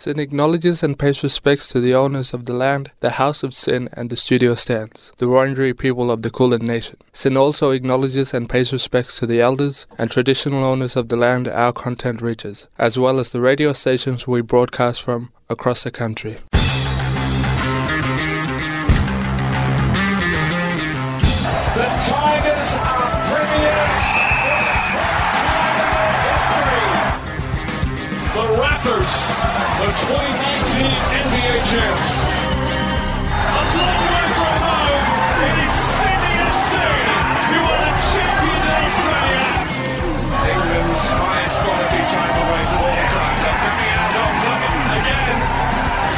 SYN acknowledges and pays respects to the owners of the land, the House of Sin, and the studio stands, the Wurundjeri people of the Kulin Nation. SYN also acknowledges and pays respects to the elders and traditional owners of the land our content reaches, as well as the radio stations we broadcast from across the country. Champs. A from home, it is Sydney FC. Are the champions of Australia. England's highest quality title race of all time. Again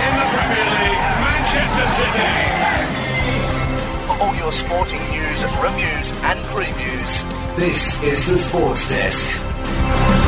in the Premier League. Manchester City. For all your sporting news, reviews, and previews, this is the Sports Desk.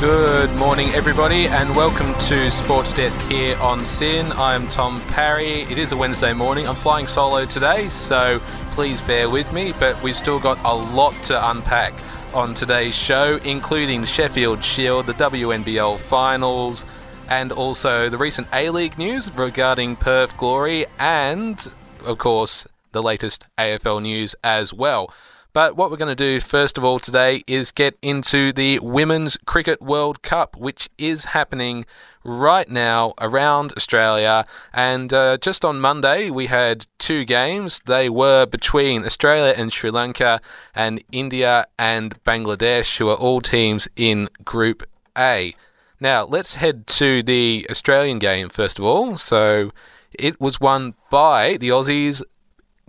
Good morning, everybody, and welcome to Sports Desk here on SYN. I'm Tom Parry. It is a Wednesday morning. I'm flying solo today, so please bear with me, but we've still got a lot to unpack on today's show, including Sheffield Shield, the WNBL finals, and also the recent A League news regarding Perth Glory, and, of course, the latest AFL news as well. But what we're going to do first of all today is get into the Women's Cricket World Cup, which is happening right now around Australia. And uh, just on Monday, we had two games. They were between Australia and Sri Lanka, and India and Bangladesh, who are all teams in Group A. Now, let's head to the Australian game first of all. So, it was won by the Aussies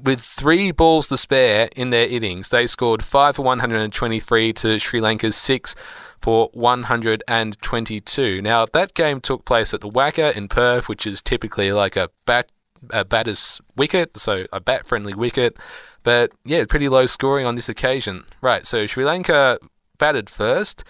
with three balls to spare in their innings, they scored 5 for 123 to Sri Lanka's 6 for 122. Now, that game took place at the WACA in Perth, which is typically like a bat a batter's wicket, so a bat friendly wicket. But yeah, pretty low scoring on this occasion. Right, so Sri Lanka batted first.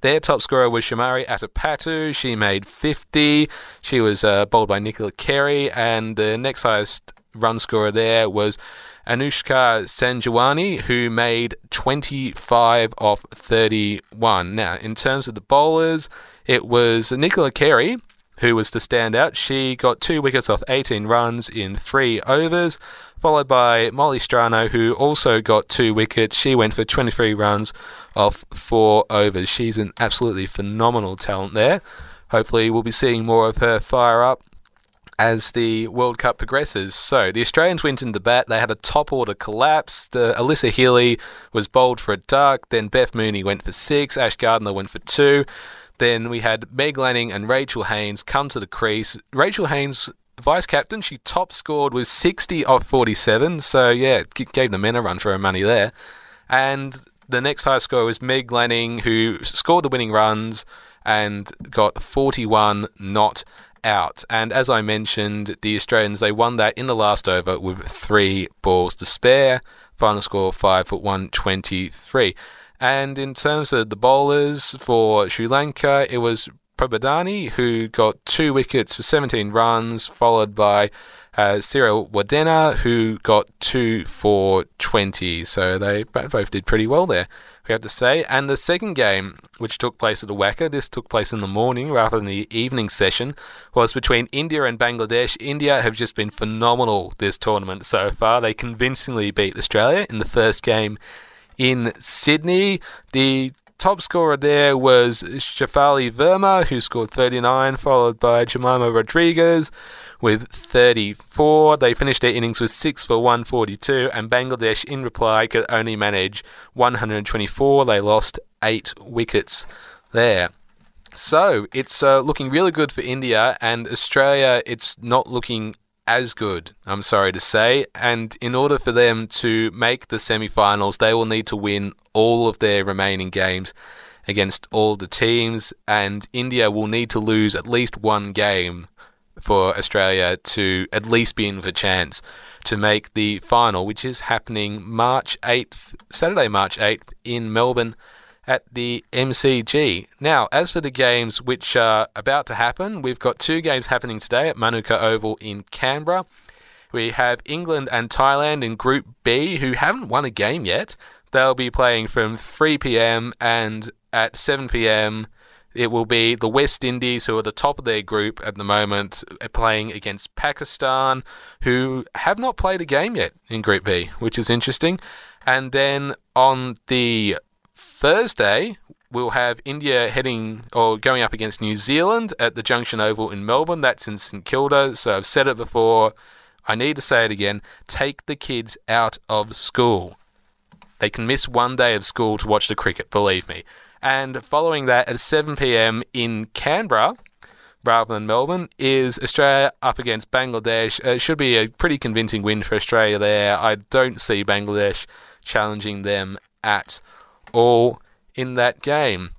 Their top scorer was Chamari Athapaththu. She made 50. She was uh, bowled by Nicola Carey, and the next highest run scorer there was Anushka Sanjeewani, who made 25 off 31. Now, in terms of the bowlers, it was Nicola Carey who was the standout. She got two wickets off 18 runs in three overs, followed by Molly Strano, who also got two wickets. She went for 23 runs off four overs. She's an absolutely phenomenal talent there. Hopefully, we'll be seeing more of her fire up as the World Cup progresses. So the Australians went into bat. They had a top order collapse. The Alyssa Healy was bowled for a duck. Then Beth Mooney went for six. Ash Gardner went for two. Then we had Meg Lanning and Rachel Haynes come to the crease. Rachel Haynes, vice captain, she top scored with 60 off 47. So yeah, gave the men a run for her money there. And the next highest score was Meg Lanning, who scored the winning runs and got 41 not out. And as I mentioned, the Australians they won that in the last over with three balls to spare. Final score five for one twenty three. And in terms of the bowlers for Sri Lanka, it was Prabodhani who got two wickets for 17 runs, followed by uh, Siriwardene who got two for 20. So they both did pretty well there, we have to say. And the second game, which took place at the WACA, this took place in the morning rather than the evening session, was between India and Bangladesh. India have just been phenomenal this tournament so far. They convincingly beat Australia in the first game in Sydney. The top scorer there was Shafali Verma, who scored 39, followed by Jemimah Rodrigues with 34. They finished their innings with 6 for 142, and Bangladesh, in reply, could only manage 124. They lost 8 wickets there. So it's uh, looking really good for India, and Australia, it's not looking as good, I'm sorry to say. And in order for them to make the semi finals, they will need to win all of their remaining games against all the teams, and India will need to lose at least one game for Australia to at least be in the chance to make the final, which is happening March 8th, Saturday, March 8th in Melbourne at the MCG. Now, as for the games which are about to happen, we've got two games happening today at Manuka Oval in Canberra. We have England and Thailand in Group B, who haven't won a game yet. They'll be playing from 3 pm, and at 7 p.m. It will be the West Indies, who are the top of their group at the moment, uh, playing against Pakistan, who have not played a game yet in Group B, which is interesting. And then on the Thursday, we'll have India heading or going up against New Zealand at the Junction Oval in Melbourne. That's in St Kilda. So I've said it before. I need to say it again. Take the kids out of school. They can miss one day of school to watch the cricket, believe me. And following that at 7 pm in Canberra, rather than Melbourne, is Australia up against Bangladesh. Uh, it should be a pretty convincing win for Australia there. I don't see Bangladesh challenging them at all in that game.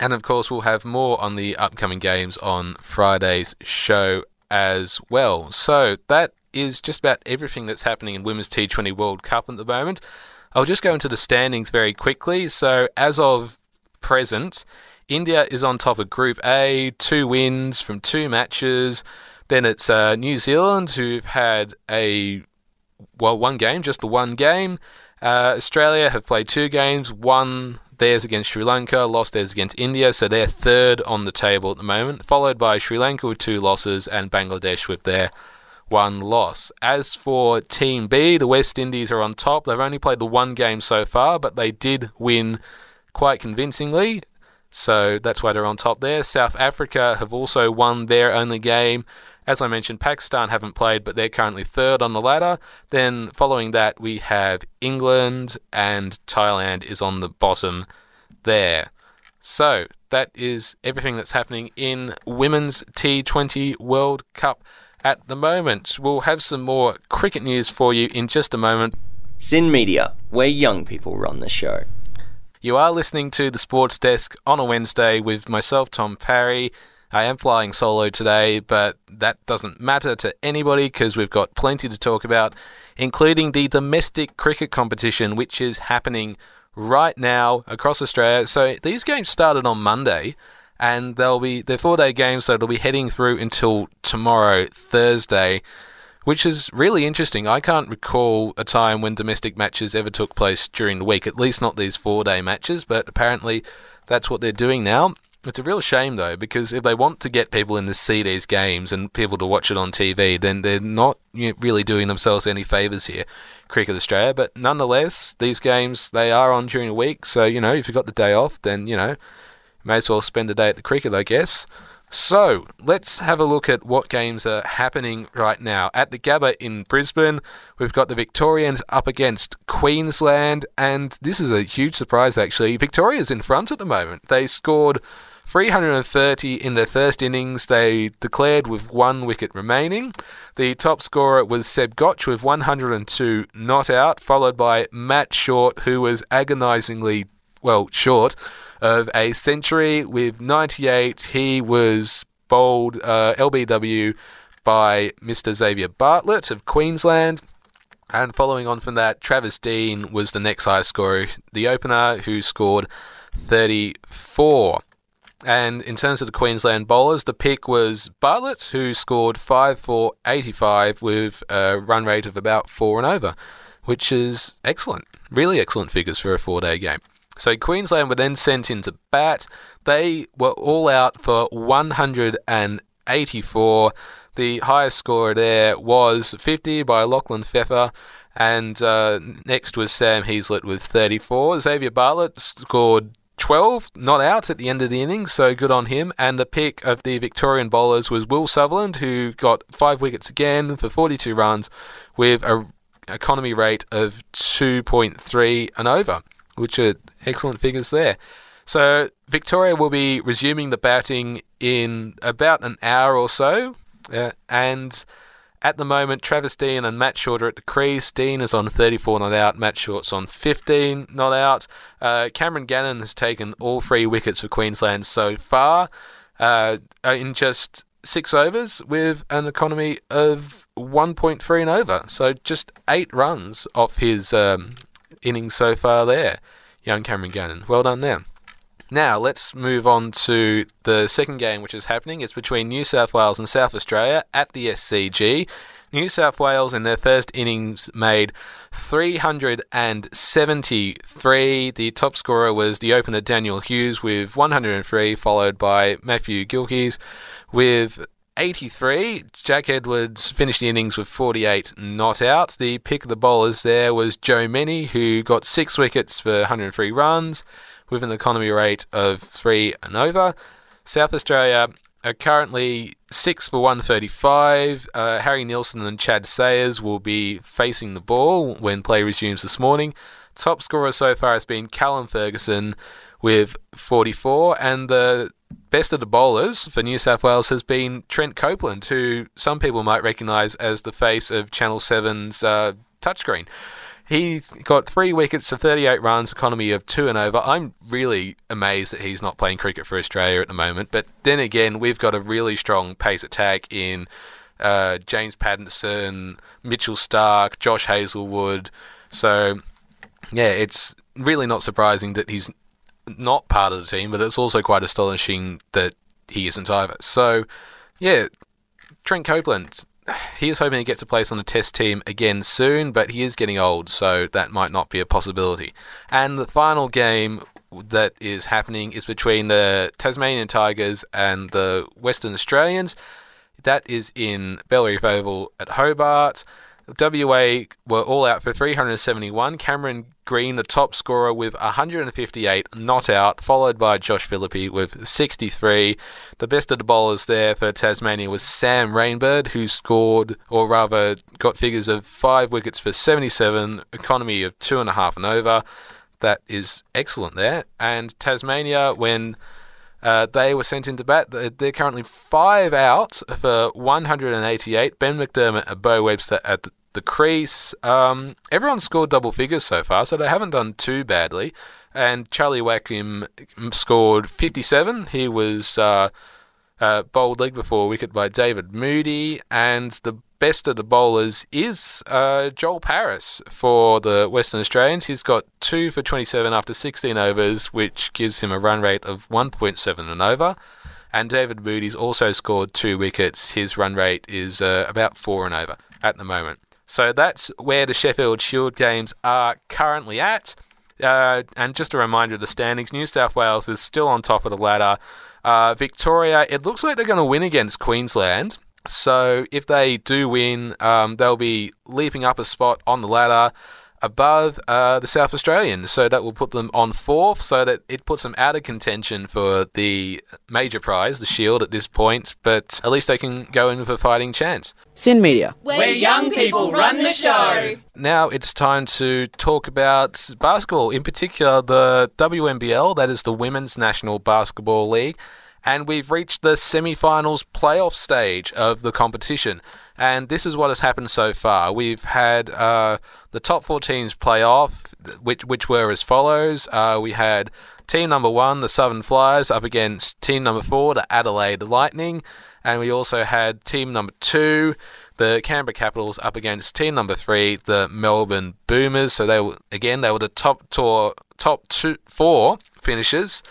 And of course, we'll have more on the upcoming games on Friday's show as well. So that is just about everything that's happening in Women's T20 World Cup at the moment. I'll just go into the standings very quickly. So, as of present, India is on top of Group A, two wins from two matches. Then it's uh, New Zealand who've had a well one game, just the one game. Uh, Australia have played two games, won theirs against Sri Lanka, lost theirs against India, so they're third on the table at the moment, followed by Sri Lanka with two losses and Bangladesh with their one loss. As for Team B, the West Indies are on top. They've only played the one game so far, but they did win quite convincingly. So that's why they're on top there. South Africa have also won their only game. As I mentioned, Pakistan haven't played, but they're currently third on the ladder. Then following that, we have England and Thailand is on the bottom there. So that is everything that's happening in Women's T20 World Cup at the moment. We'll have some more cricket news for you in just a moment. SYN Media, where young people run the show. You are listening to the Sports Desk on a Wednesday with myself, Tom Parry. I am flying solo today, but that doesn't matter to anybody because we've got plenty to talk about, including the domestic cricket competition, which is happening right now across Australia. So these games started on Monday, and they'll be they're four day games, so they'll be heading through until tomorrow, Thursday which is really interesting. I can't recall a time when domestic matches ever took place during the week, at least not these four day matches, but apparently that's what they're doing now. It's a real shame though, because if they want to get people in to see these games and people to watch it on TV, then they're not really doing themselves any favours here, Cricket Australia. But nonetheless, these games they are on during the week, so you know if you've got the day off, then you know may as well spend the day at the cricket, I guess. So, let's have a look at what games are happening right now. At the Gabba in Brisbane, we've got the Victorians up against Queensland, and this is a huge surprise actually. Victoria's in front at the moment. They scored 330 in their first innings. They declared with one wicket remaining. The top scorer was Seb Gotch with 102 not out, followed by Matt Short, who was agonisingly, well, short of a century with 98. He was bowled uh, LBW by Mr. Xavier Bartlett of Queensland. And following on from that, Travis Dean was the next highest scorer, the opener, who scored 34. And in terms of the Queensland bowlers, the pick was Bartlett, who scored 5 for 85 with a run rate of about 4 and over, which is excellent. Really excellent figures for a four day game. So Queensland were then sent into bat. They were all out for 184. The highest scorer there was 50 by Lachlan Pfeffer. And uh, next was Sam Heazlett with 34. Xavier Bartlett scored 12 not out at the end of the innings, so good on him. And the pick of the Victorian bowlers was Will Sutherland, who got five wickets again for 42 runs with a economy rate of 2.3 and over which are excellent figures there. So Victoria will be resuming the batting in about an hour or so, uh, and at the moment, Travis Dean and Matt Short are at the crease. Dean is on 34 not out, Matt Short's on 15 not out. Uh, Cameron Gannon has taken all three wickets for Queensland so far uh, in just six overs with an economy of 1.3 and over. So just eight runs off his um, innings so far there, young Cameron Gannon. Well done there. Now, let's move on to the second game which is happening. It's between New South Wales and South Australia at the SCG. New South Wales in their first innings made 373. The top scorer was the opener Daniel Hughes with 103, followed by Matthew Gilkes with 83. Jack Edwards finished the innings with 48 not out. The pick of the bowlers there was Joe Mennie, who got six wickets for 103 runs with an economy rate of three and over. South Australia are currently six for 135. Uh, Harry Nielsen and Chad Sayers will be facing the ball when play resumes this morning. Top scorer so far has been Callum Ferguson with 44, and the best of the bowlers for New South Wales has been Trent Copeland, who some people might recognise as the face of Channel 7's uh, touchscreen. He got three wickets for 38 runs, economy of two and over. I'm really amazed that he's not playing cricket for Australia at the moment. But then again, we've got a really strong pace attack in uh, James Pattinson, Mitchell Stark, Josh Hazlewood. So, yeah, it's really not surprising that he's not part of the team, but it's also quite astonishing that he isn't either. So, yeah, Trent Copeland, he is hoping to get to place on the test team again soon, but he is getting old, so that might not be a possibility. And the final game that is happening is between the Tasmanian Tigers and the Western Australians. That is in Bellerive Oval at Hobart. WA were all out for 371. Cameron Green, the top scorer, with 158 not out, followed by Josh Philippe with 63. The best of the bowlers there for Tasmania was Sam Rainbird, who scored, or rather got figures of five wickets for 77, economy of two and a half and over. That is excellent there. And Tasmania, when uh, they were sent into bat. They're currently five out for 188. Ben McDermott Beau Webster at the the crease. Um, everyone scored double figures so far, so they haven't done too badly. And Charlie Wakim scored 57. He was uh, uh, bowled leg before wicket by David Moody, and the best of the bowlers is uh, Joel Paris for the Western Australians. He's got two for 27 after 16 overs, which gives him a run rate of 1.7 and over. And David Moody's also scored two wickets. His run rate is uh, about four and over at the moment. So that's where the Sheffield Shield games are currently at. Uh, and just a reminder of the standings New South Wales is still on top of the ladder. Uh, Victoria, it looks like they're going to win against Queensland. So if they do win, um, they'll be leaping up a spot on the ladder above uh, the South Australians. So that will put them on fourth, so that it puts them out of contention for the major prize, the Shield, at this point. But at least they can go in with a fighting chance. SYN Media. Where young people run the show. Now it's time to talk about basketball, in particular the WNBL, that is the Women's National Basketball League. And we've reached the semi finals playoff stage of the competition. And this is what has happened so far. We've had uh, the top four teams play off, which, which were as follows. Uh, we had team number one, the Southern Flyers, up against team number four, the Adelaide Lightning. And we also had team number two, the Canberra Capitals, up against team number three, the Melbourne Boomers. So they were, again, they were the top tour, top two, four finishers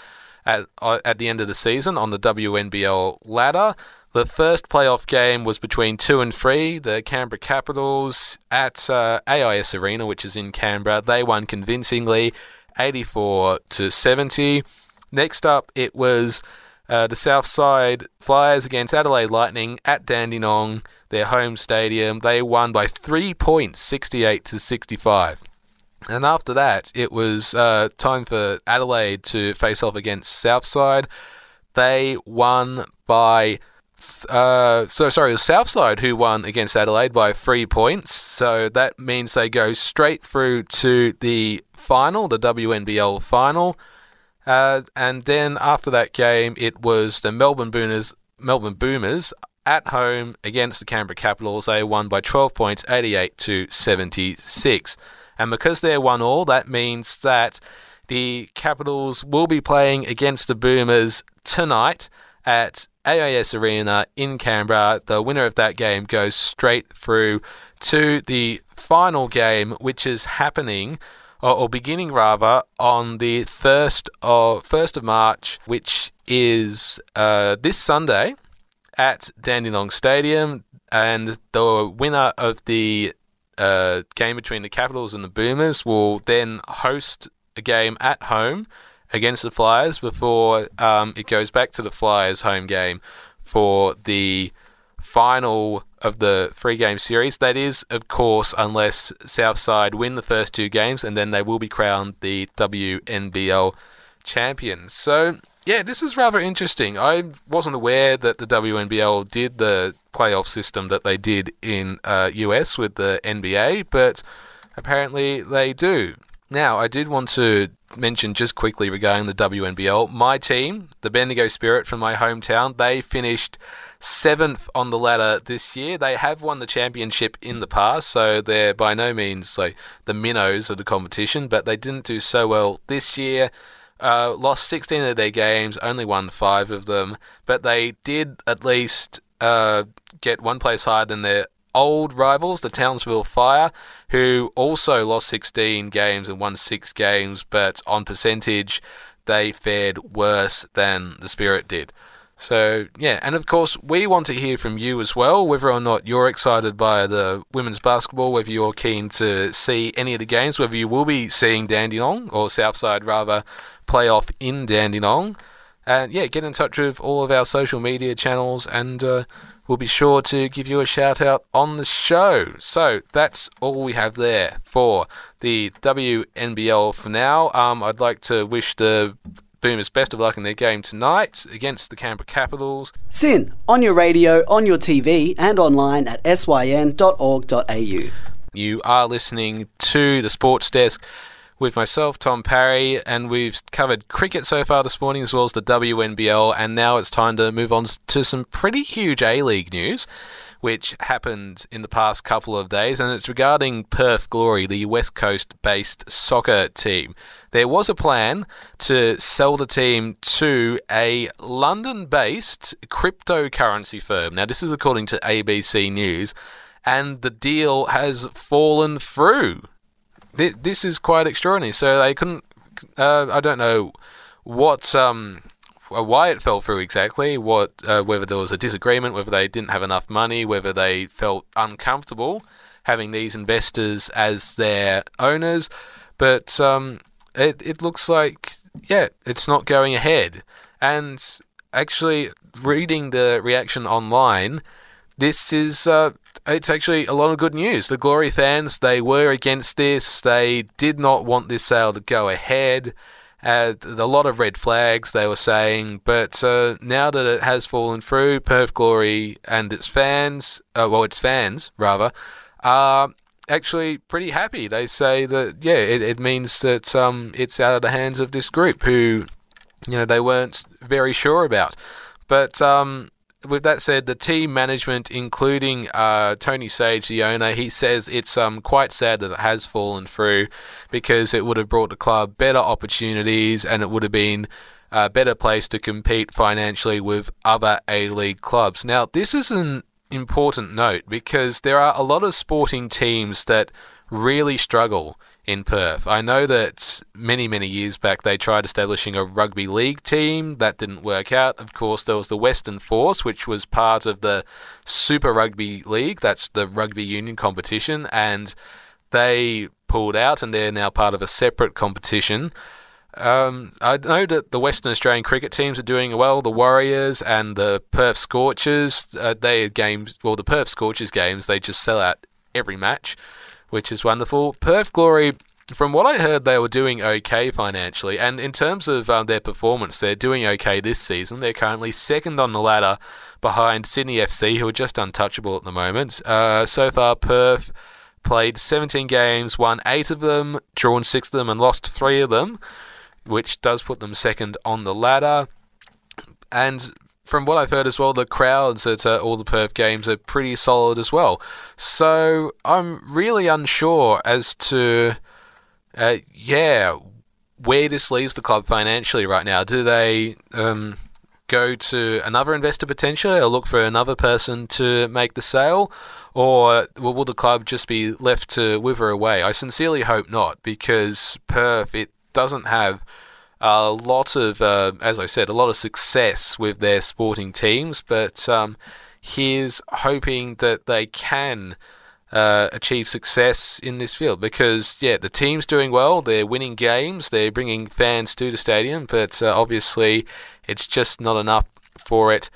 at, uh, at the end of the season on the WNBL ladder. The first playoff game was between two and three, the Canberra Capitals at uh, AIS Arena, which is in Canberra. They won convincingly, 84 to 70. Next up, it was uh, the Southside Flyers against Adelaide Lightning at Dandenong, their home stadium. They won by three points, 68 to 65. And after that, it was uh, time for Adelaide to face off against Southside. They won by uh, so sorry, it was Southside who won against Adelaide by three points. So that means they go straight through to the final, the WNBL final. Uh, and then after that game, it was the Melbourne Boomers, Melbourne Boomers at home against the Canberra Capitals. They won by 12 points, 88 to 76. And because they're one all, that means that the Capitals will be playing against the Boomers tonight at AIS Arena in Canberra. The winner of that game goes straight through to the final game, which is happening or, beginning rather, on the first of first of March, which is uh, this Sunday at Dandenong Stadium, and the winner of the uh, game between the Capitals and the Boomers will then host a game at home against the Flyers before um, it goes back to the Flyers' home game for the final of the three game series. That is, of course, unless Southside win the first two games, and then they will be crowned the WNBL champions. So, yeah, this is rather interesting. I wasn't aware that the WNBL did the playoff system that they did in uh, US with the NBA, but apparently they do. Now, I did want to mention just quickly regarding the WNBL. My team, the Bendigo Spirit from my hometown, they finished seventh on the ladder this year. They have won the championship in the past, so they're by no means like the minnows of the competition, but they didn't do so well this year. Uh, lost 16 of their games, only won five of them, but they did at least uh, get one place higher than their old rivals, the Townsville Fire, who also lost 16 games and won six games, but on percentage, they fared worse than the Spirit did. So, yeah, and of course, we want to hear from you as well, whether or not you're excited by the women's basketball, whether you're keen to see any of the games, whether you will be seeing Dandenong, or Southside rather, play off in Dandenong. And yeah, get in touch with all of our social media channels and uh, we'll be sure to give you a shout out on the show. So that's all we have there for the WNBL for now. Um, I'd like to wish the Boomers best of luck in their game tonight against the Canberra Capitals. SYN, on your radio, on your TV, and online at syn.org.au. You are listening to the Sports Desk with myself, Tom Parry, and we've covered cricket so far this morning as well as the WNBL, and now it's time to move on to some pretty huge A League news which happened in the past couple of days, and it's regarding Perth Glory, the West Coast based soccer team. There was a plan to sell the team to a London based cryptocurrency firm. Now, this is according to ABC News, and the deal has fallen through. This is quite extraordinary. So they couldn't, uh, I don't know what um, uh, why it fell through exactly, what uh, whether there was a disagreement, whether they didn't have enough money, whether they felt uncomfortable having these investors as their owners, but um, it it looks like yeah, it's not going ahead. And actually, reading the reaction online, this is uh, it's actually a lot of good news. The Glory fans they were against this. They did not want this sale to go ahead. Uh, a lot of red flags, they were saying, but uh, now that it has fallen through, Perth Glory and its fans, uh, well, its fans rather, are actually pretty happy. They say that yeah, it, it means that um, it's out of the hands of this group who, you know, they weren't very sure about. But um, with that said, the team management, including uh, Tony Sage, the owner, he says it's um, quite sad that it has fallen through because it would have brought the club better opportunities and it would have been a better place to compete financially with other A League clubs. Now, this is an important note because there are a lot of sporting teams that really struggle in Perth. I know that many, many years back they tried establishing a rugby league team. That didn't work out. Of course, there was the Western Force, which was part of the Super Rugby League. That's the rugby union competition. And they pulled out and they're now part of a separate competition. Um, I know that the Western Australian cricket teams are doing well. The Warriors and the Perth Scorchers, uh, they games. Well, the Perth Scorchers games, they just sell out every match which is wonderful. Perth Glory, from what I heard, they were doing okay financially, and in terms of um, their performance, they're doing okay this season. They're currently second on the ladder behind Sydney FC, who are just untouchable at the moment. Uh, so far, Perth played 17 games, won 8 of them, drawn 6 of them, and lost 3 of them, which does put them second on the ladder. And from what I've heard as well, the crowds at uh, all the Perth games are pretty solid as well. So I'm really unsure as to, uh, yeah, where this leaves the club financially right now. Do they, um, go to another investor potentially or look for another person to make the sale? Or will the club just be left to wither away? I sincerely hope not, because Perth, it doesn't have a lot of, uh, as I said, a lot of success with their sporting teams, but um, he's hoping that they can uh, achieve success in this field because, yeah, the team's doing well, they're winning games, they're bringing fans to the stadium, but uh, obviously it's just not enough for it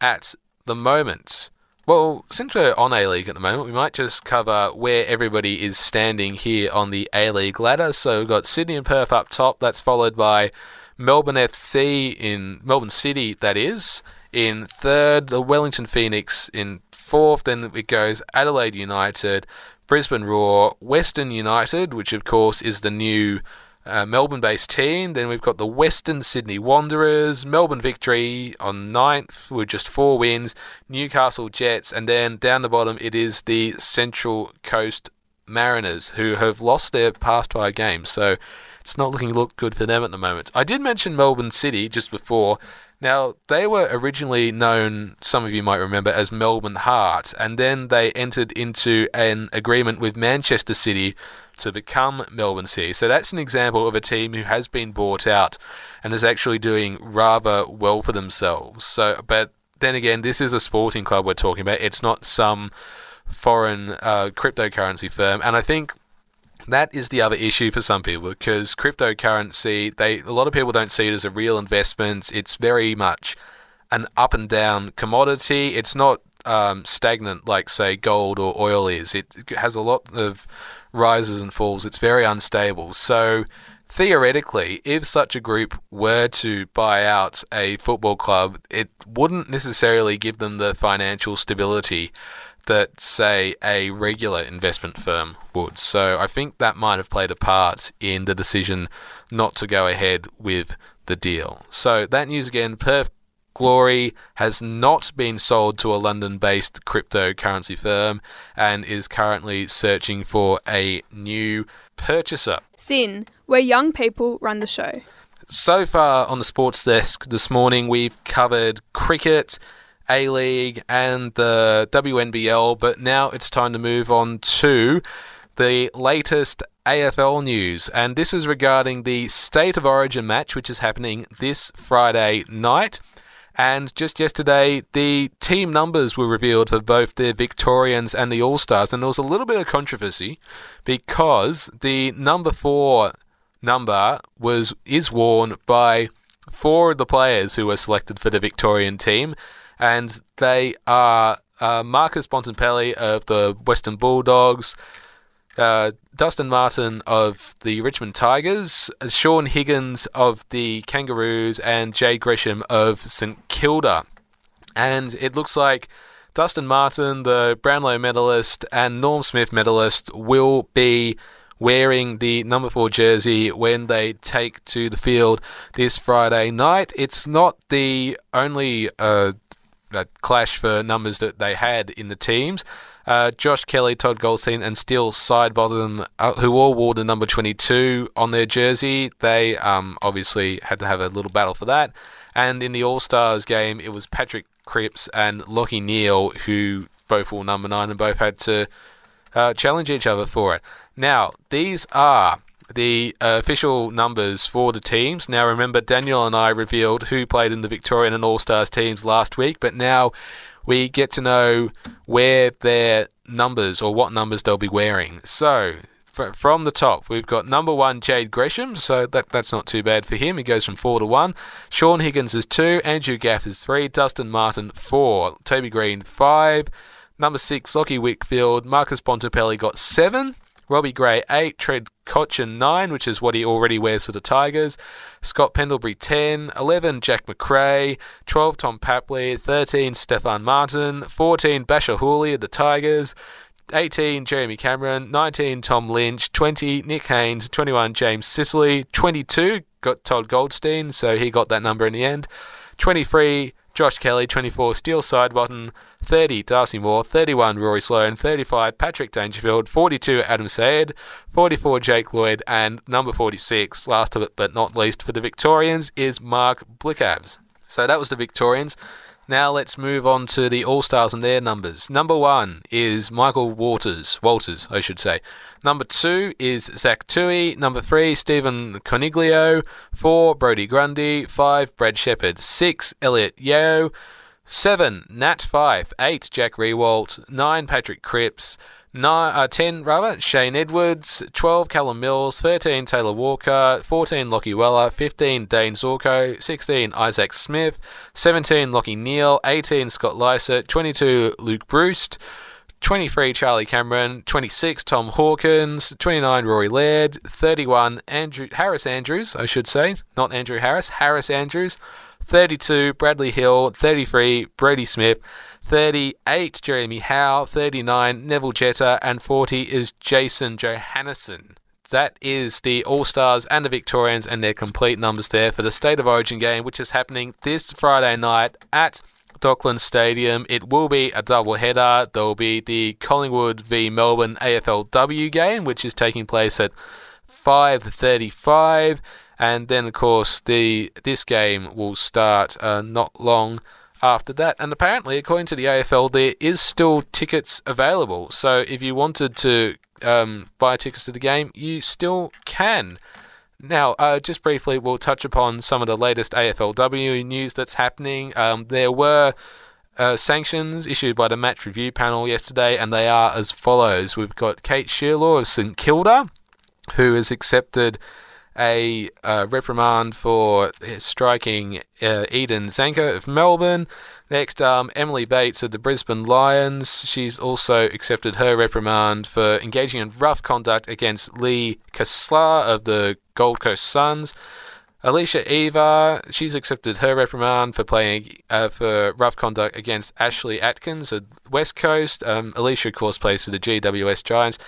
at the moment. Well, since we're on A League at the moment, we might just cover where everybody is standing here on the A League ladder. So we've got Sydney and Perth up top. That's followed by Melbourne FC in Melbourne City, that is. In third, the Wellington Phoenix in fourth. Then it goes Adelaide United, Brisbane Roar, Western United, which of course is the new uh, Melbourne based team. Then we've got the Western Sydney Wanderers, Melbourne Victory on ninth with just four wins, Newcastle Jets, and then down the bottom it is the Central Coast Mariners who have lost their past five games. So it's not looking look good for them at the moment. I did mention Melbourne City just before. Now, they were originally known, some of you might remember, as Melbourne Heart, and then they entered into an agreement with Manchester City to become Melbourne City. So that's an example of a team who has been bought out and is actually doing rather well for themselves. So, but then again, this is a sporting club we're talking about. It's not some foreign uh, cryptocurrency firm, and I think that is the other issue for some people because cryptocurrency, they a lot of people don't see it as a real investment. It's very much an up and down commodity. It's not um, stagnant like say gold or oil is. It has a lot of rises and falls. It's very unstable. So theoretically, if such a group were to buy out a football club, it wouldn't necessarily give them the financial stability that, say, a regular investment firm would. So I think that might have played a part in the decision not to go ahead with the deal. So that news again, Perth Glory has not been sold to a London based cryptocurrency firm and is currently searching for a new purchaser. SYN, where young people run the show. So far on the sports desk this morning, we've covered cricket, A League, and the WNBL, but now it's time to move on to the latest AFL news, and this is regarding the State of Origin match, which is happening this Friday night. And just yesterday, the team numbers were revealed for both the Victorians and the All Stars, and there was a little bit of controversy because the number four number was is worn by four of the players who were selected for the Victorian team, and they are uh, Marcus Bontempelli of the Western Bulldogs, uh, Dustin Martin of the Richmond Tigers, Shaun Higgins of the Kangaroos, and Jade Gresham of St Kilda. And it looks like Dustin Martin, the Brownlow medalist, and Norm Smith medalist will be wearing the number four jersey when they take to the field this Friday night. It's not the only uh, clash for numbers that they had in the teams. Uh, Josh Kelly, Todd Goldstein, and Steele Sidebottom, uh, who all wore the number 22 on their jersey, they um, obviously had to have a little battle for that. And in the All Stars game, it was Patrick Cripps and Lachie Neale who both wore number 9 and both had to uh, challenge each other for it. Now, these are the uh, official numbers for the teams. Now, remember, Daniel and I revealed who played in the Victorian and All Stars teams last week, but now we get to know where their numbers or what numbers they'll be wearing. So, from the top, we've got number one Jade Gresham, so that that's not too bad for him. He goes from four to one. Shaun Higgins is two, Andrew Gaff is three, Dustin Martin four, Toby Greene five, number six Lachie Whitfield, Marcus Bontempelli got seven. Robbie Gray 8, Trent Cotchin 9, which is what he already wears for the Tigers, Scott Pendlebury 10, 11 Jack Macrae, 12 Tom Papley, 13 Stefan Martin, 14 Bachar Houli of the Tigers, 18 Jeremy Cameron, 19 Tom Lynch, 20 Nick Haynes, 21 James Sicily, 22 got Todd Goldstein, so he got that number in the end, 23 Josh Kelly, 24 Steele Sidebottom, 30 Darcy Moore, 31 Rory Sloane, 35 Patrick Dangerfield, 42 Adam Saad, 44 Jake Lloyd, and number 46, last of it but not least for the Victorians, is Mark Blicavs. So that was the Victorians. Now let's move on to the All Stars and their numbers. Number one is Michael Waters, Walters, I should say. Number two is Zac Tuohy. Number three, Stephen Coniglio. Four, Brodie Grundy. Five, Brad Sheppard. Six, Elliot Yeo. Seven, Nat Fyfe. Eight, Jack Riewoldt. Nine, Patrick Cripps. Nine, uh, 10 rather, Shane Edwards, 12 Callum Mills, 13 Taylor Walker, 14 Lachie Weller, 15 Dane Zorko, 16 Isaac Smith, 17 Lachie Neale, 18 Scott Lycett, 22 Luke Breust, 23 Charlie Cameron, 26 Tom Hawkins, 29 Rory Laird, 31 Andrew Harris Andrews, I should say, not Andrew Harris, Harris Andrews, 32 Bradley Hill, 33 Brodie Smith, 38 Jeremy Howe, 39 Neville Jetta, and 40 is Jason Johannisen. That is the All Stars and the Victorians and their complete numbers there for the State of Origin game, which is happening this Friday night at Dockland Stadium. It will be a double header. There will be the Collingwood v Melbourne AFLW game, which is taking place at 5:35 and then of course the this game will start uh, not long after that. And apparently, according to the AFL, there is still tickets available. So if you wanted to um, buy tickets to the game, you still can. Now, uh, just briefly, we'll touch upon some of the latest AFLW news that's happening. Um, there were uh, sanctions issued by the match review panel yesterday, and they are as follows. We've got Kate Shierlaw of St Kilda, who has accepted a uh, reprimand for striking uh, Eden Zanker of Melbourne. Next, um, Emily Bates of the Brisbane Lions. She's also accepted her reprimand for engaging in rough conduct against Lee Kaslar of the Gold Coast Suns. Alicia Eva, she's accepted her reprimand for playing uh, for rough conduct against Ashley Atkins of West Coast. Um, Alicia, of course, plays for the GWS Giants.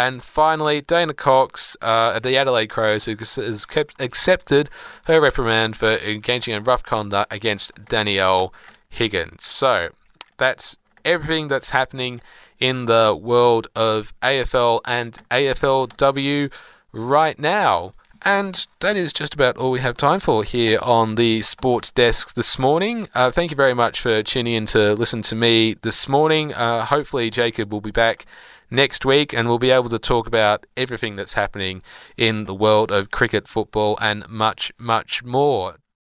And finally, Dana Cox uh, at the Adelaide Crows has kept, accepted her reprimand for engaging in rough conduct against Danielle Higgins. So that's everything that's happening in the world of AFL and AFLW right now. And that is just about all we have time for here on the sports desk this morning. Uh, thank you very much for tuning in to listen to me this morning. Uh, hopefully, Jacob will be back next week, and we'll be able to talk about everything that's happening in the world of cricket, football, and much, much more.